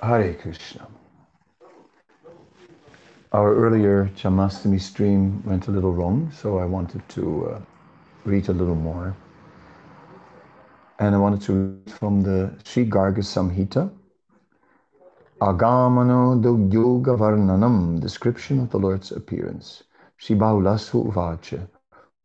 Hare Krishna. Our earlier Janmashtami stream went a little wrong, so I wanted to uh, read a little more. And I wanted to read from the Sri Garga Samhita, Agamano Yoga Varnanam, description of the Lord's appearance. Sri Bahulasva Uvacha,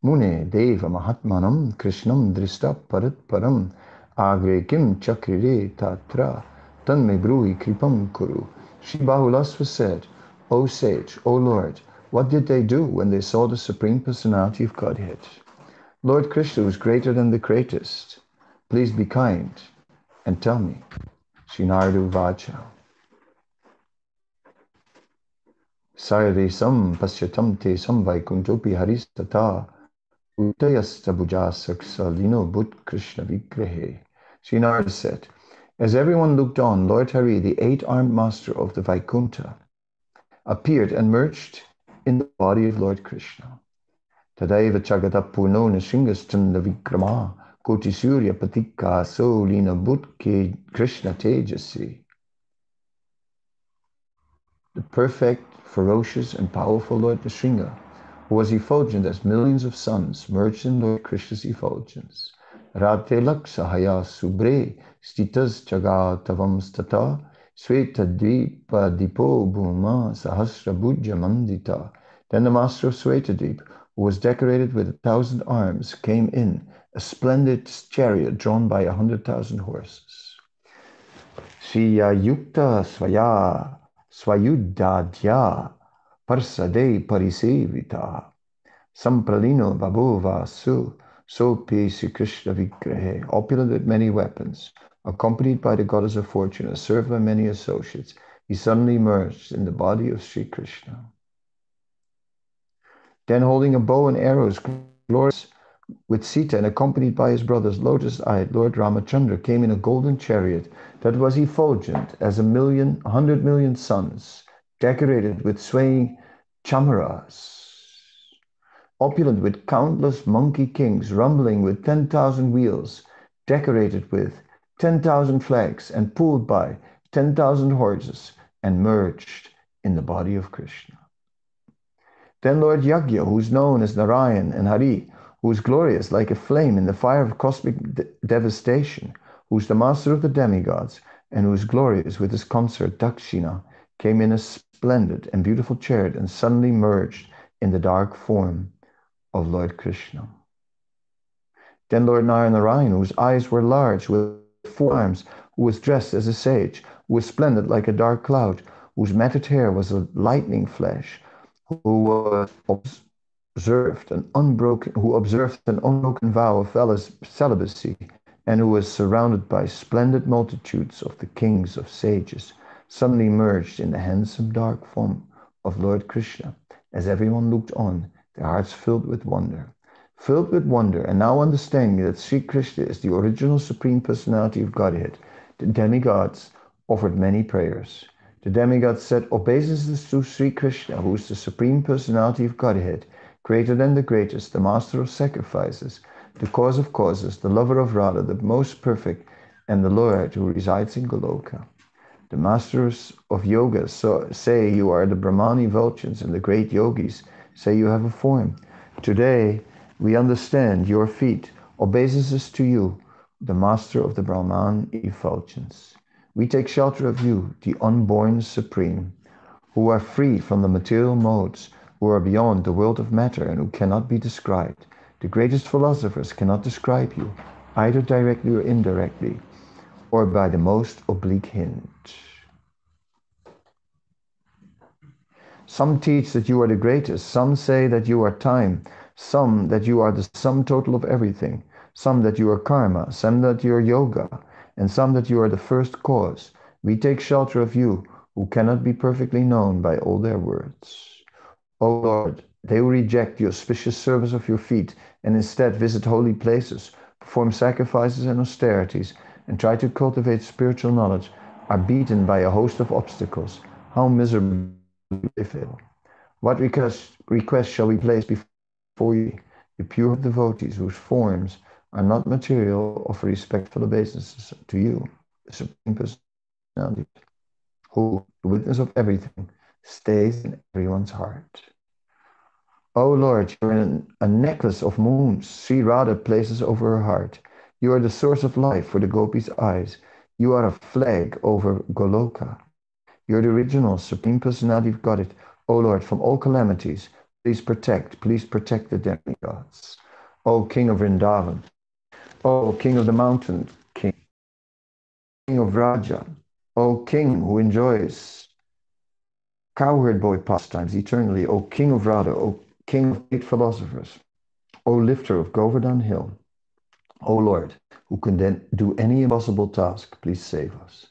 Mune Deva Mahatmanam Krishnam Drista Parat Param, Agre Kim Chakrire Tatra. Tanme brui kripam kuru. Bahulasva said, O sage, O Lord, what did they do when they saw the Supreme Personality of Godhead? Lord Krishna was greater than the greatest. Please be kind and tell me. Shinardu Vacha. Sarve sam pasyatam te sam vaikuntopi haristata utayasta bujasaksalino but Krishna vigrahe. Sri Narada said, as everyone looked on, Lord Hari, the eight-armed master of the Vaikunta, appeared and merged in the body of Lord Krishna. Tadaiva Chagatapuno Nashingastan Vikrama Koti Surya Patika Solina Krishna Tejasi. The perfect, ferocious, and powerful Lord Nrsinga, who was effulgent as millions of suns, merged in Lord Krishna's effulgence. Svetadvipa Dipo Bhuma Sahasra Bhujya Mandita. Then the master of Svetadvip, who was decorated with a thousand arms, came in, a splendid chariot drawn by a hundred thousand horses. Sriya Yukta Svaya Swayuddhadya Parsade Parisevita Sampralino Babova Su so P. Sri Krishna Vigrahe, opulent with many weapons, accompanied by the goddess of fortune and served by many associates, he suddenly emerged in the body of Sri Krishna. Then holding a bow and arrows, glorious with Sita and accompanied by his brothers, lotus-eyed Lord Ramachandra came in a golden chariot that was effulgent as a million, hundred million suns, decorated with swaying chamaras opulent with countless monkey kings, rumbling with 10,000 wheels, decorated with 10,000 flags, and pulled by 10,000 horses, and merged in the body of Krishna. Then Lord Yagya, who's known as Narayan and Hari, who is glorious like a flame in the fire of cosmic de devastation, who's the master of the demigods, and who is glorious with his consort Dakshina, came in a splendid and beautiful chariot and suddenly merged in the dark form of Lord Krishna. Then Lord Narayan, whose eyes were large with four arms, who was dressed as a sage, who was splendid like a dark cloud, whose matted hair was a lightning flash, who observed an unbroken, who observed an unbroken vow of celibacy, and who was surrounded by splendid multitudes of the kings of sages, suddenly merged in the handsome dark form of Lord Krishna, as everyone looked on their hearts filled with wonder. Filled with wonder, and now understanding that Sri Krishna is the original Supreme Personality of Godhead, the demigods offered many prayers. The demigods said obeisances to Sri Krishna, who is the Supreme Personality of Godhead, greater than the greatest, the master of sacrifices, the cause of causes, the lover of Radha, the most perfect, and the Lord who resides in Goloka. The masters of yoga so, say you are the Brahmani Vulchans and the great yogis say you have a form. Today, we understand your feet obeisances to you, the master of the Brahman effulgence. We take shelter of you, the unborn supreme, who are free from the material modes, who are beyond the world of matter and who cannot be described. The greatest philosophers cannot describe you, either directly or indirectly, or by the most oblique hint. Some teach that you are the greatest. Some say that you are time. Some that you are the sum total of everything. Some that you are karma. Some that you are yoga. And some that you are the first cause. We take shelter of you, who cannot be perfectly known by all their words. O Lord, they who reject the auspicious service of your feet and instead visit holy places, perform sacrifices and austerities, and try to cultivate spiritual knowledge, are beaten by a host of obstacles. How miserable What request, request shall we place before you, the pure devotees whose forms are not material, offer respectful obeisances to you, the Supreme Personality? who, the witness of everything, stays in everyone's heart. O Lord, you're a necklace of moons Sri Radha places over her heart. You are the source of life for the gopis' eyes. You are a flag over Goloka. You're the original Supreme Personality of Godhead. O Lord, from all calamities, please protect, please protect the demigods. O King of Vrindavan, O King of the mountain, King, King of Vraja, O King who enjoys cowherd boy pastimes eternally, O King of Radha, O King of great philosophers, O lifter of Govardhan Hill, O Lord, who can then do any impossible task, please save us.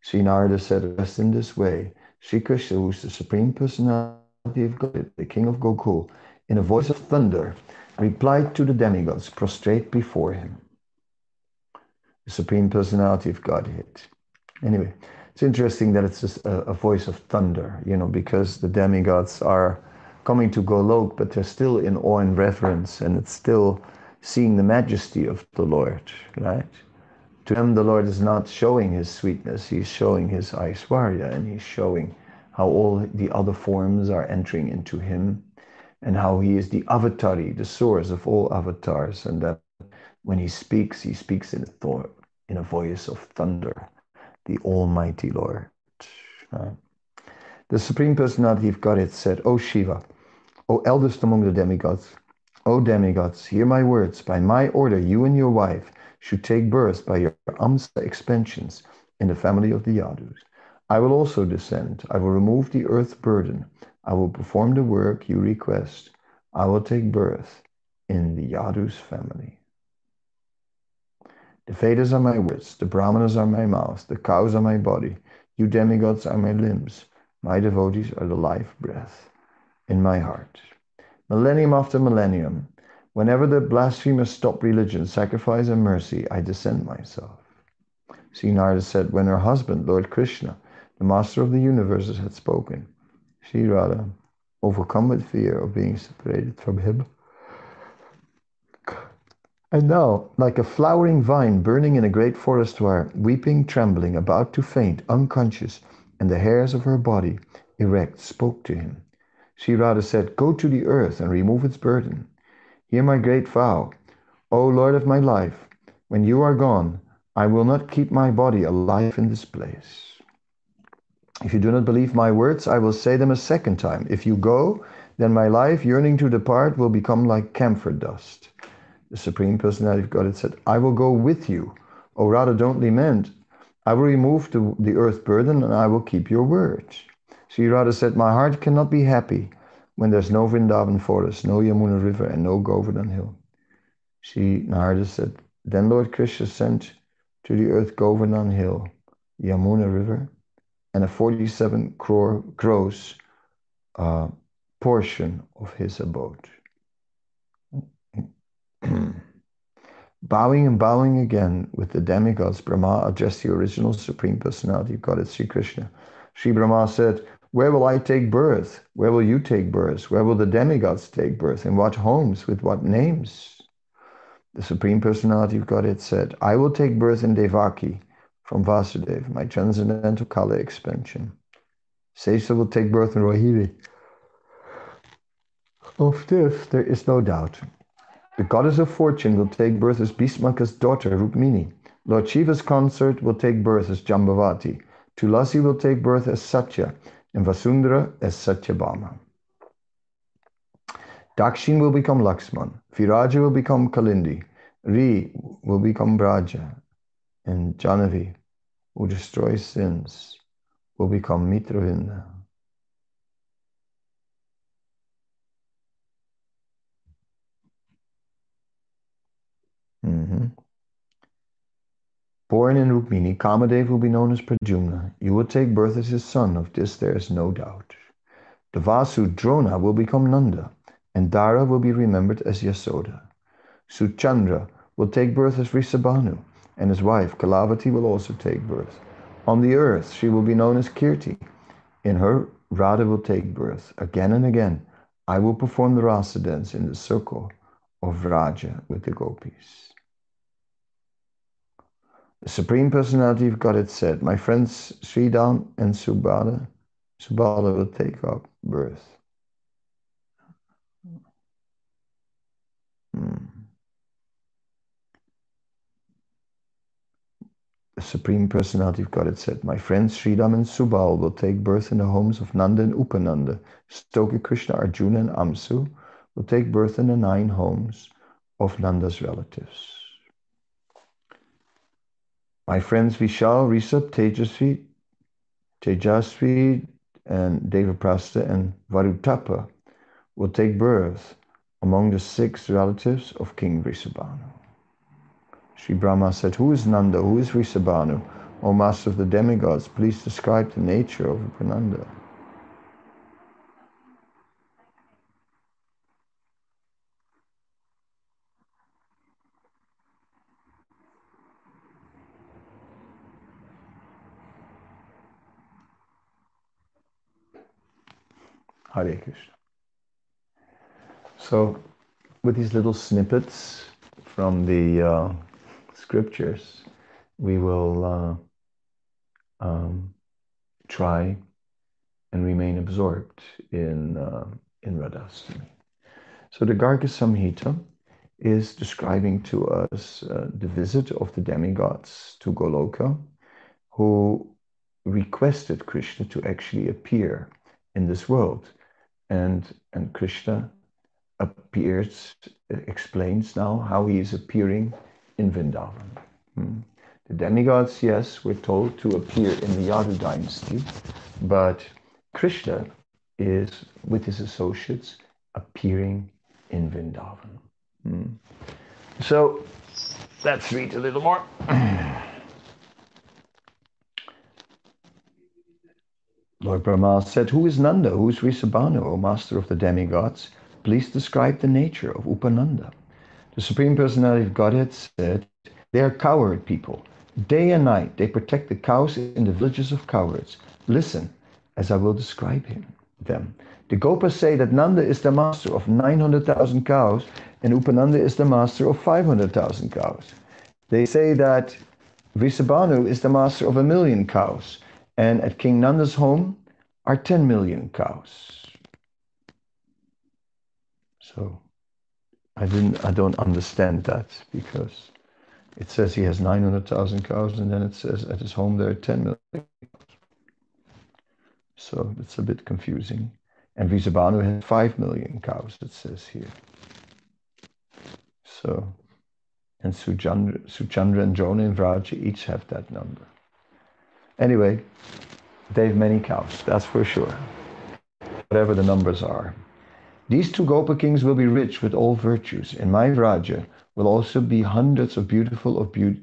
Sri Narada said, rest in this way, Sri Krishna, who is the Supreme Personality of God, the King of Gokul, in a voice of thunder, replied to the demigods, prostrate before him. The Supreme Personality of Godhead. Anyway, it's interesting that it's just a, a voice of thunder, you know, because the demigods are coming to Golok, but they're still in awe and reverence, and it's still seeing the majesty of the Lord, right? To them, the Lord is not showing his sweetness, he's showing his Aishwarya, and he's showing how all the other forms are entering into him, and how he is the avatari, the source of all avatars, and that when he speaks, he speaks in a, thought, in a voice of thunder, the Almighty Lord. Right? The Supreme Personality of Godhead said, O Shiva, O eldest among the demigods, O demigods, hear my words. By my order, you and your wife should take birth by your Amsa expansions in the family of the Yadus. I will also descend. I will remove the earth burden. I will perform the work you request. I will take birth in the Yadus family. The Vedas are my words, the Brahmanas are my mouth, the cows are my body, you demigods are my limbs, my devotees are the life breath in my heart. Millennium after millennium, whenever the blasphemers stop religion, sacrifice, and mercy, I descend myself. Sri Narada said, when her husband, Lord Krishna, the master of the universes, had spoken, Sri Radha, overcome with fear of being separated from him, and now, like a flowering vine burning in a great forest fire, weeping, trembling, about to faint, unconscious, and the hairs of her body erect, spoke to him. She rather said, Go to the earth and remove its burden. Hear my great vow. O Lord of my life, when you are gone, I will not keep my body alive in this place. If you do not believe my words, I will say them a second time. If you go, then my life, yearning to depart, will become like camphor dust. The Supreme Personality of God had said, I will go with you. Or rather, don't lament. I will remove the, the earth burden and I will keep your word. Sri Radha said, My heart cannot be happy when there's no Vrindavan forest, no Yamuna river, and no Govardhan hill. Sri Narada said, Then Lord Krishna sent to the earth Govardhan hill, Yamuna river, and a 47 crore gross uh, portion of his abode. bowing and bowing again with the demigods, Brahma addressed the original Supreme Personality of God, Sri Krishna. Sri Brahma said, where will I take birth? Where will you take birth? Where will the demigods take birth? In what homes? With what names? The Supreme Personality of Godhead said, I will take birth in Devaki from Vasudeva, my transcendental Kala expansion. Sesa will take birth in Rohini. Of this, there is no doubt. The goddess of fortune will take birth as Bhismaka's daughter, Rukmini. Lord Shiva's consort will take birth as Jambavati. Tulasi will take birth as Satya and Vasundhara as Satyabhama. Dakshin will become Laxman, Viraja will become Kalindi, Ri will become Braja, and Jahnavi, who destroys sins, will become Mitravinda. Born in Rukmini, Kamadev will be known as Pradyumna. You will take birth as his son, of this there is no doubt. The Vasu Drona will become Nanda, and Dhara will be remembered as Yasoda. Suchandra will take birth as Vrisabhanu, and his wife Kalavati will also take birth. On the earth she will be known as Kirti. In her, Radha will take birth. Again and again, I will perform the rasa dance in the circle of Vraja with the gopis. The Supreme Personality of Godhead said, My friends Sridham and Subala, Subala will take up birth. Hmm. The Supreme Personality of Godhead said, My friends Sridham and Subal will take birth in the homes of Nanda and Upananda. Stoka Krishna, Arjuna, and Amsu will take birth in the nine homes of Nanda's relatives. My friends Vishal, Rishabh, Tejasvi, Tejasvi, and Devaprastha and Varutapa will take birth among the six relatives of King Vrishabhanu. Sri Brahma said, Who is Nanda? Who is Vrishabhanu? O Master of the demigods, please describe the nature of Upananda. Hare Krishna. So, with these little snippets from the uh, scriptures, we will uh, um, try and remain absorbed in, uh, in Radhastami. So the Garga Samhita is describing to us uh, the visit of the demigods to Goloka, who requested Krishna to actually appear in this world and and Krishna appears explains now how he is appearing in Vrindavan. Hmm. The demigods, yes, were told to appear in the Yadu dynasty, but Krishna is with his associates appearing in Vrindavan. Hmm. So let's read a little more. Lord Brahma said, Who is Nanda? Who is Vrisabhanu, O master of the demigods? Please describe the nature of Upananda. The Supreme Personality of Godhead said, They are cowherd people. Day and night they protect the cows in the villages of cowherds. Listen, as I will describe him, them. The Gopas say that Nanda is the master of 900,000 cows and Upananda is the master of 500,000 cows. They say that Vrisabhanu is the master of a million cows and at King Nanda's home are 10 million cows. So I didn't I don't understand that because it says he has 900,000 cows and then it says at his home there are 10 million cows. So it's a bit confusing. And Vrisabhanu has 5 million cows, it says here. So, and Suchandra, Suchandra and Jonah and Vraja each have that number. Anyway, they have many cows, that's for sure. Whatever the numbers are. These two Gopa kings will be rich with all virtues. In my Vraja will also be hundreds of beautiful of be-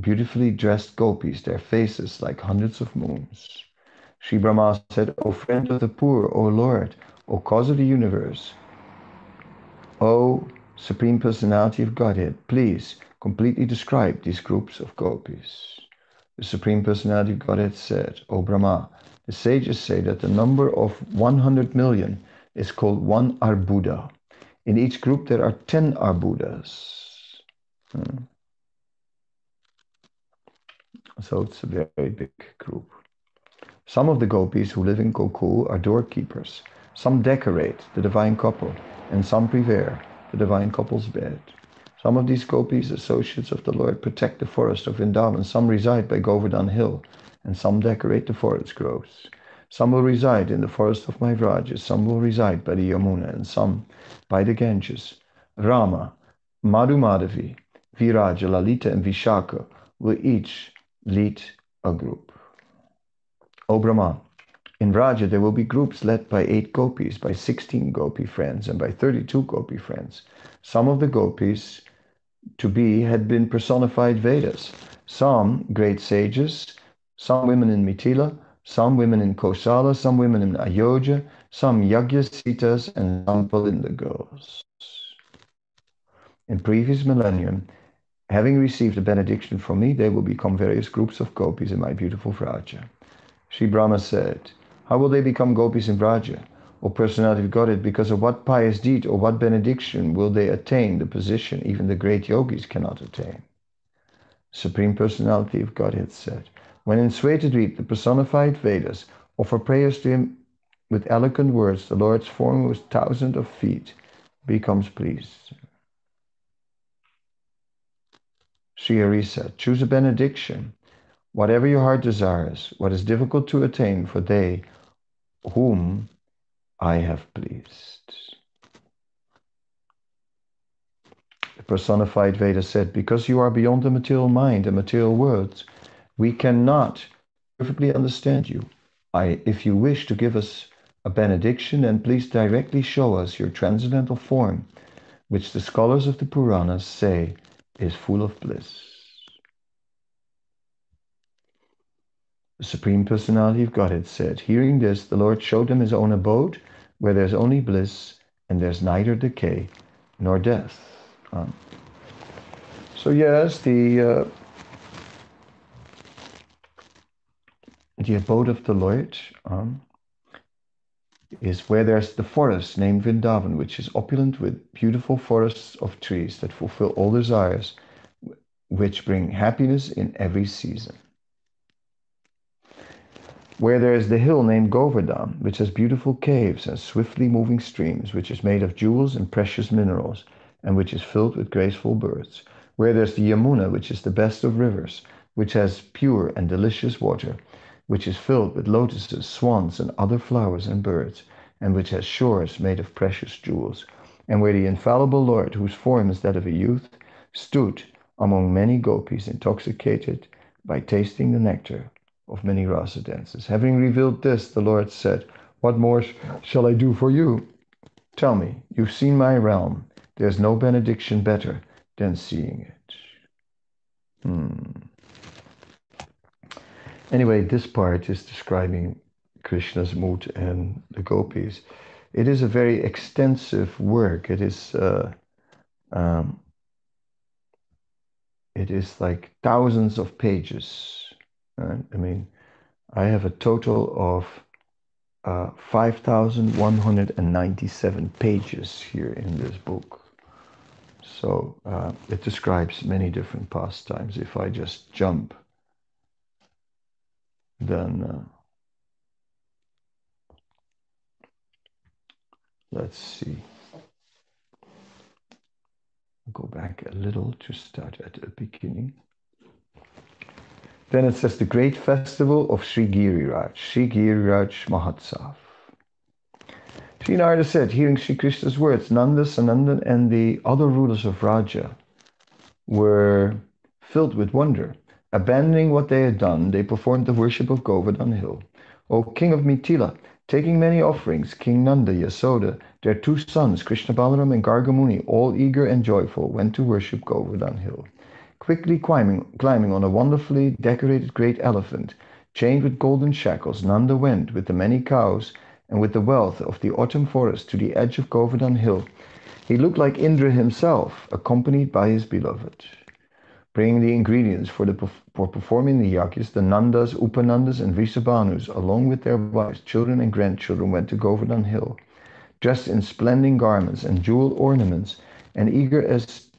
beautifully dressed gopis, their faces like hundreds of moons. Sri Brahma said, O friend of the poor, O Lord, O cause of the universe, O Supreme Personality of Godhead, please completely describe these groups of gopis. The Supreme Personality of Godhead said, O Brahma, the sages say that the number of 100 million is called one Arbuda. In each group there are 10 Arbudas. Hmm. So it's a very big group. Some of the gopis who live in Gokul are doorkeepers. Some decorate the divine couple, and some prepare the divine couple's bed. Some of these gopis, associates of the Lord, protect the forest of Vrindavan. Some reside by Govardhan Hill, and some decorate the forest groves. Some will reside in the forest of my some will reside by the Yamuna, and some by the Ganges. Rama, Madhu Madhavi, Viraja, Lalita, and Vishaka will each lead a group. O Brahma, in Vraja there will be groups led by eight gopis, by 16 gopi friends, and by 32 gopi friends. Some of the gopis to be had been personified Vedas. Some great sages, some women in Mithila, some women in Kosala, some women in Ayodhya, some Yagyasitas, and some Pulinda girls. In previous millennium, having received a benediction from me, they will become various groups of gopis in my beautiful Vraja. Sri Brahma said, How will they become gopis in Vraja? Or personality of Godhead, because of what pious deed or what benediction will they attain the position even the great yogis cannot attain? Supreme Personality of Godhead said, When in Svetadweep the personified Vedas offer prayers to him with eloquent words, the Lord's form with thousands of feet becomes pleased. Sri Hari said, Choose a benediction, whatever your heart desires, what is difficult to attain for they whom I have pleased. The personified Veda said, Because you are beyond the material mind and material words, we cannot perfectly understand you. I, if you wish to give us a benediction, then please directly show us your transcendental form, which the scholars of the Puranas say is full of bliss. The Supreme Personality of Godhead said, Hearing this, the Lord showed them his own abode, where there's only bliss and there's neither decay nor death. Um, so, yes, the, uh, the abode of the Lord um, is where there's the forest named Vrindavan, which is opulent with beautiful forests of trees that fulfill all desires, which bring happiness in every season. Where there is the hill named Govardhan, which has beautiful caves and swiftly moving streams, which is made of jewels and precious minerals, and which is filled with graceful birds. Where there's the Yamuna, which is the best of rivers, which has pure and delicious water, which is filled with lotuses, swans, and other flowers and birds, and which has shores made of precious jewels, and where the infallible Lord, whose form is that of a youth, stood among many gopis intoxicated by tasting the nectar of many rasa dances. Having revealed this, the Lord said, What more shall I do for you? Tell me, you've seen my realm. There's no benediction better than seeing it. Hmm. Anyway, this part is describing Krishna's mood and the gopis. It is a very extensive work. It is uh, um, it is like thousands of pages. Uh, I mean, I have a total of uh, 5,197 pages here in this book. So uh, it describes many different pastimes. If I just jump then uh, let's see. Go back a little to start at the beginning. Then it says the great festival of Sri Giriraj, Sri Giriraj Mahotsav. Sri Narada said, hearing Sri Krishna's words, Nanda, Sanandan, and the other rulers of Vraja were filled with wonder Abandoning what they had done, they performed the worship of Govardhan Hill. O king of Mithila, taking many offerings, King Nanda, Yasoda, their two sons, Krishna Balaram and Gargamuni, all eager and joyful, went to worship Govardhan Hill. Quickly climbing, climbing on a wonderfully decorated great elephant, chained with golden shackles, Nanda went with the many cows and with the wealth of the autumn forest to the edge of Govardhan Hill. He looked like Indra himself, accompanied by his beloved bringing the ingredients for, the, for performing the yajnas, the Nandas, Upanandas, and Vrisabhanus, along with their wives, children, and grandchildren, went to Govardhan Hill, dressed in splendid garments and jewel ornaments, and eager as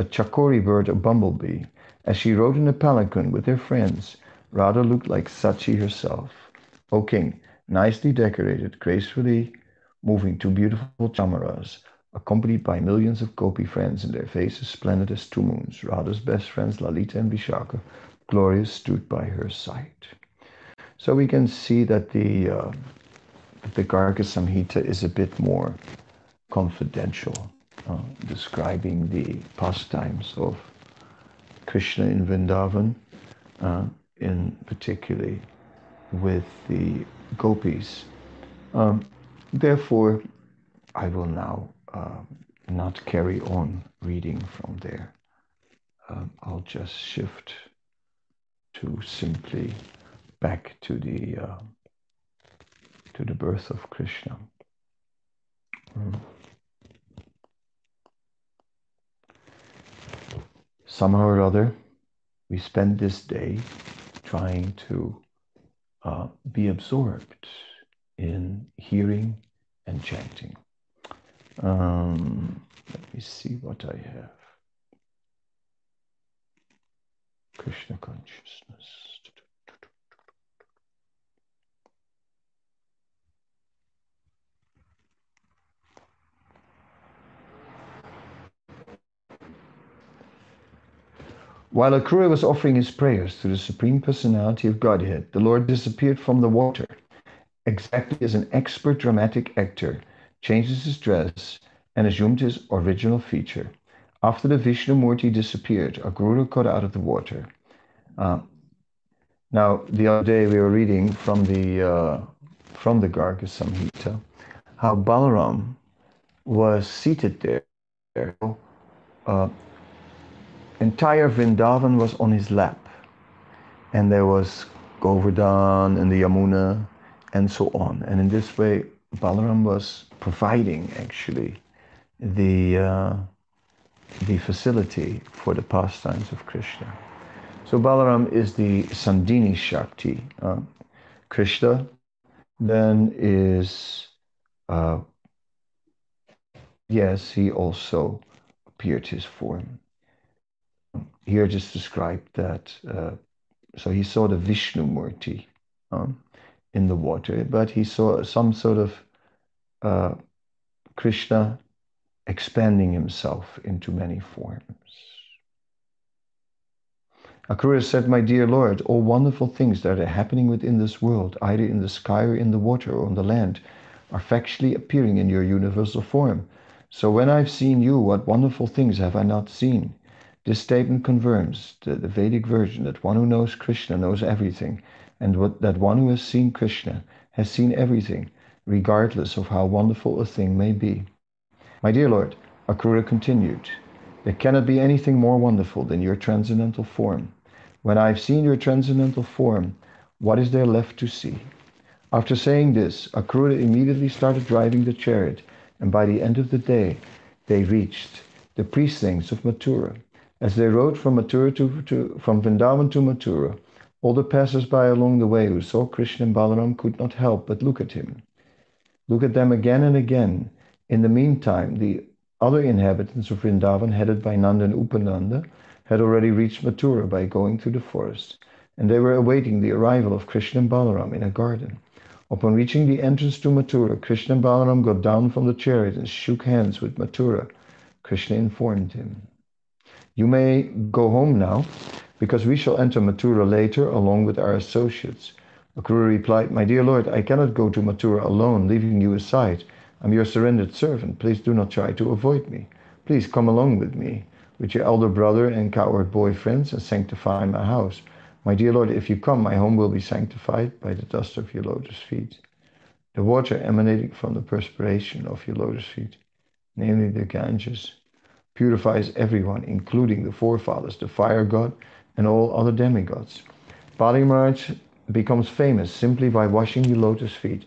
a chakori bird or bumblebee. As she rode in a palanquin with her friends, Radha looked like Sachi herself. O king, nicely decorated, gracefully moving two beautiful chamaras, accompanied by millions of gopi friends and their faces splendid as two moons. Radha's best friends, Lalita and Vishaka, glorious, stood by her side. So we can see that the uh, the Garga Samhita is a bit more confidential, uh, describing the pastimes of Krishna in Vrindavan, uh, in particularly with the gopis. Um, therefore, I will now uh, not carry on reading from there. Um, I'll just shift to simply back to the uh, to the birth of Krishna. Mm. Somehow or other, we spend this day trying to uh, be absorbed in hearing and chanting. Um, let me see what I have. Krishna consciousness. While Akrura was offering his prayers to the Supreme Personality of Godhead, the Lord disappeared from the water, exactly as an expert dramatic actor changes his dress and assumed his original feature. After the Vishnu Murti disappeared, Akrura got out of the water. Uh, now, the other day we were reading from the uh, from the Garga Samhita how Balaram was seated there. Uh, entire Vrindavan was on his lap. And there was Govardhan and the Yamuna and so on. And in this way, Balaram was providing actually the, uh, the facility for the pastimes of Krishna. So Balaram is the Sandhini Shakti. Uh, Krishna then is, uh, yes, he also appeared his form here just described that. Uh, so he saw the Vishnu Murti um, in the water, but he saw some sort of uh, Krishna expanding himself into many forms. Akrura said, My dear Lord, all wonderful things that are happening within this world, either in the sky or in the water or on the land, are factually appearing in your universal form. So when I've seen you, what wonderful things have I not seen? This statement confirms the, the, Vedic version that one who knows Krishna knows everything, and what, that one who has seen Krishna has seen everything, regardless of how wonderful a thing may be. My dear Lord, Akrura continued, there cannot be anything more wonderful than your transcendental form. When I have seen your transcendental form, what is there left to see? After saying this, Akrura immediately started driving the chariot, and by the end of the day, they reached the precincts of Mathura. As they rode from Mathura to, to from Vrindavan to Mathura, all the passers-by along the way who saw Krishna and Balaram could not help but look at him. Look at them again and again. In the meantime, the other inhabitants of Vrindavan, headed by Nanda and Upananda, had already reached Mathura by going through the forest, and they were awaiting the arrival of Krishna and Balaram in a garden. Upon reaching the entrance to Mathura, Krishna and Balaram got down from the chariot and shook hands with Mathura. Krishna informed him. You may go home now, because we shall enter Mathura later along with our associates. Akrura replied, My dear Lord, I cannot go to Mathura alone, leaving you aside. I'm your surrendered servant. Please do not try to avoid me. Please come along with me, with your elder brother and cowherd boy friends, and sanctify my house. My dear Lord, if you come, my home will be sanctified by the dust of your lotus feet. The water emanating from the perspiration of your lotus feet, namely the Ganges, purifies everyone, including the forefathers, the fire god, and all other demigods. Bali Maharaj becomes famous simply by washing the lotus feet,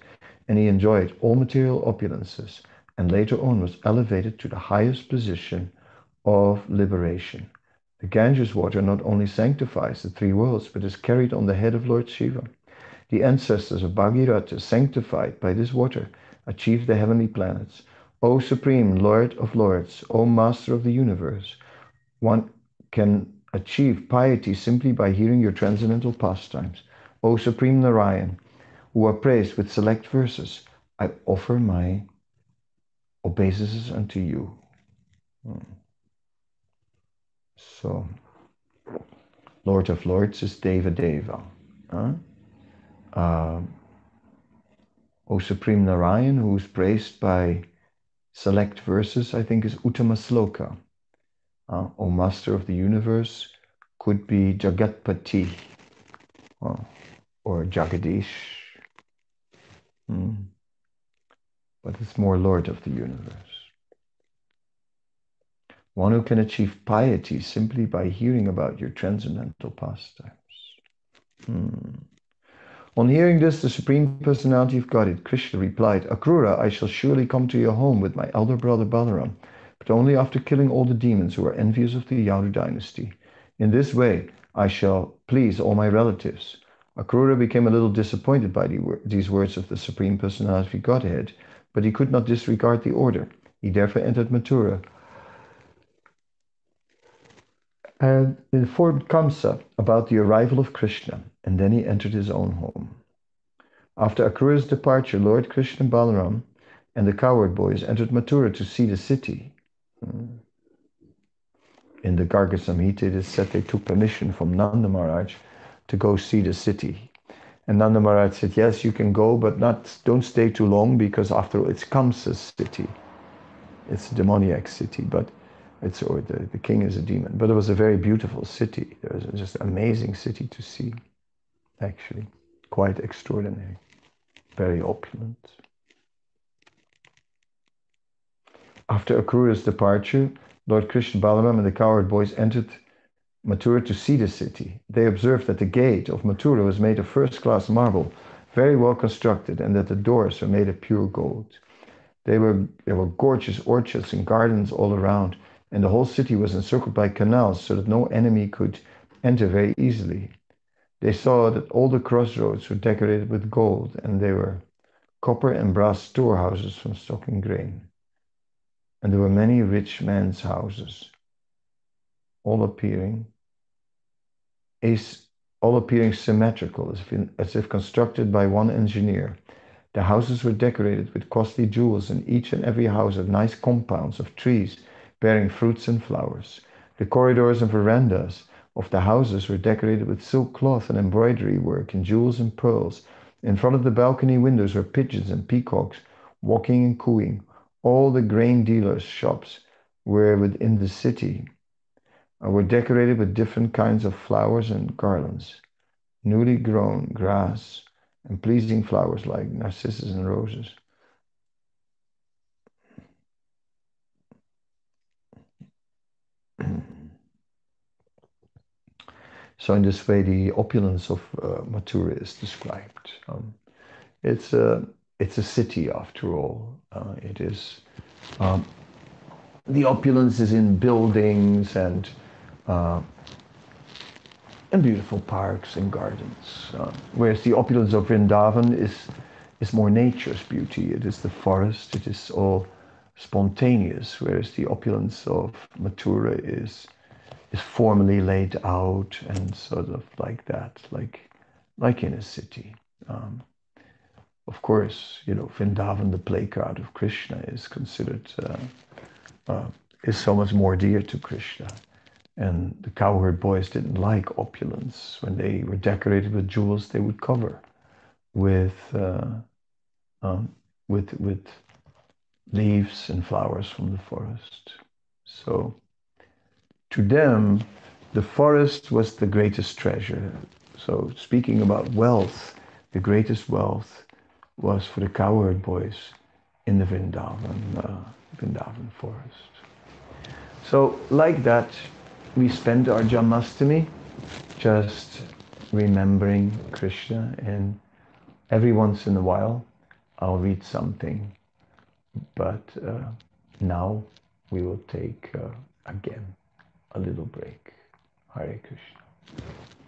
and he enjoyed all material opulences, and later on was elevated to the highest position of liberation. The Ganges water not only sanctifies the three worlds, but is carried on the head of Lord Shiva. The ancestors of Bhagirath, sanctified by this water, achieved the heavenly planets. O Supreme Lord of Lords, O Master of the universe, one can achieve piety simply by hearing your transcendental pastimes. O Supreme Narayan, who are praised with select verses, I offer my obeisances unto you. Hmm. So, Lord of Lords is Deva Deva. Huh? Uh, o Supreme Narayan, who is praised by select verses, I think, is Uttama Sloka. Uh, o Master of the Universe could be Jagatpati uh, or Jagadish. Hmm. But it's more Lord of the Universe. One who can achieve piety simply by hearing about your transcendental pastimes. Hmm. On hearing this, the Supreme Personality of Godhead, Krishna, replied, Akrura, I shall surely come to your home with my elder brother Balaram, but only after killing all the demons who are envious of the Yadu dynasty. In this way, I shall please all my relatives. Akrura became a little disappointed by the, these words of the Supreme Personality of Godhead, but he could not disregard the order. He therefore entered Mathura and informed Kamsa about the arrival of Krishna, and then he entered his own home. After Akrura's departure, Lord Krishna Balaram and the cowherd boys entered Mathura to see the city. Hmm. In the Garga Samhita, it is said they took permission from Nanda Maharaj to go see the city. And Nanda Maharaj said, Yes, you can go, but not don't stay too long because after all, it's Kamsa's city. It's a demoniac city, but it's or the, the king is a demon. But it was a very beautiful city. It was just an amazing city to see, actually. Quite extraordinary. Very opulent. After Akrura's departure, Lord Krishna Balaram and the cowherd boys entered Mathura to see the city. They observed that the gate of Mathura was made of first class marble, very well constructed, and that the doors were made of pure gold. They were, there were gorgeous orchards and gardens all around, and the whole city was encircled by canals so that no enemy could enter very easily. They saw that all the crossroads were decorated with gold, and they were copper and brass storehouses for stocking grain. And there were many rich men's houses, all appearing all appearing symmetrical, as if, as if constructed by one engineer. The houses were decorated with costly jewels, and each and every house had nice compounds of trees bearing fruits and flowers. The corridors and verandas of the houses were decorated with silk cloth and embroidery work and jewels and pearls. In front of the balcony windows were pigeons and peacocks walking and cooing. All the grain dealers' shops were within the city were decorated with different kinds of flowers and garlands, newly grown grass, and pleasing flowers like narcissus and roses. So in this way, the opulence of uh, Mathura is described. Um, it's a it's a city after all. Uh, it is um, the opulence is in buildings and uh, and beautiful parks and gardens. Uh, whereas the opulence of Vrindavan is, is more nature's beauty. It is the forest, it is all spontaneous, whereas the opulence of Mathura is, is formally laid out and sort of like that, like, like in a city. Um, of course, you know, Vrindavan, the playground of Krishna, is considered, uh, uh, is so much more dear to Krishna. And the cowherd boys didn't like opulence. When they were decorated with jewels, they would cover with uh, um, with with leaves and flowers from the forest. So to them, the forest was the greatest treasure. So speaking about wealth, the greatest wealth was for the cowherd boys in the Vrindavan, uh, Vrindavan forest. So like that, we spend our Janmashtami just remembering Krishna and every once in a while I'll read something. But uh, now we will take uh, again a little break. Hare Krishna.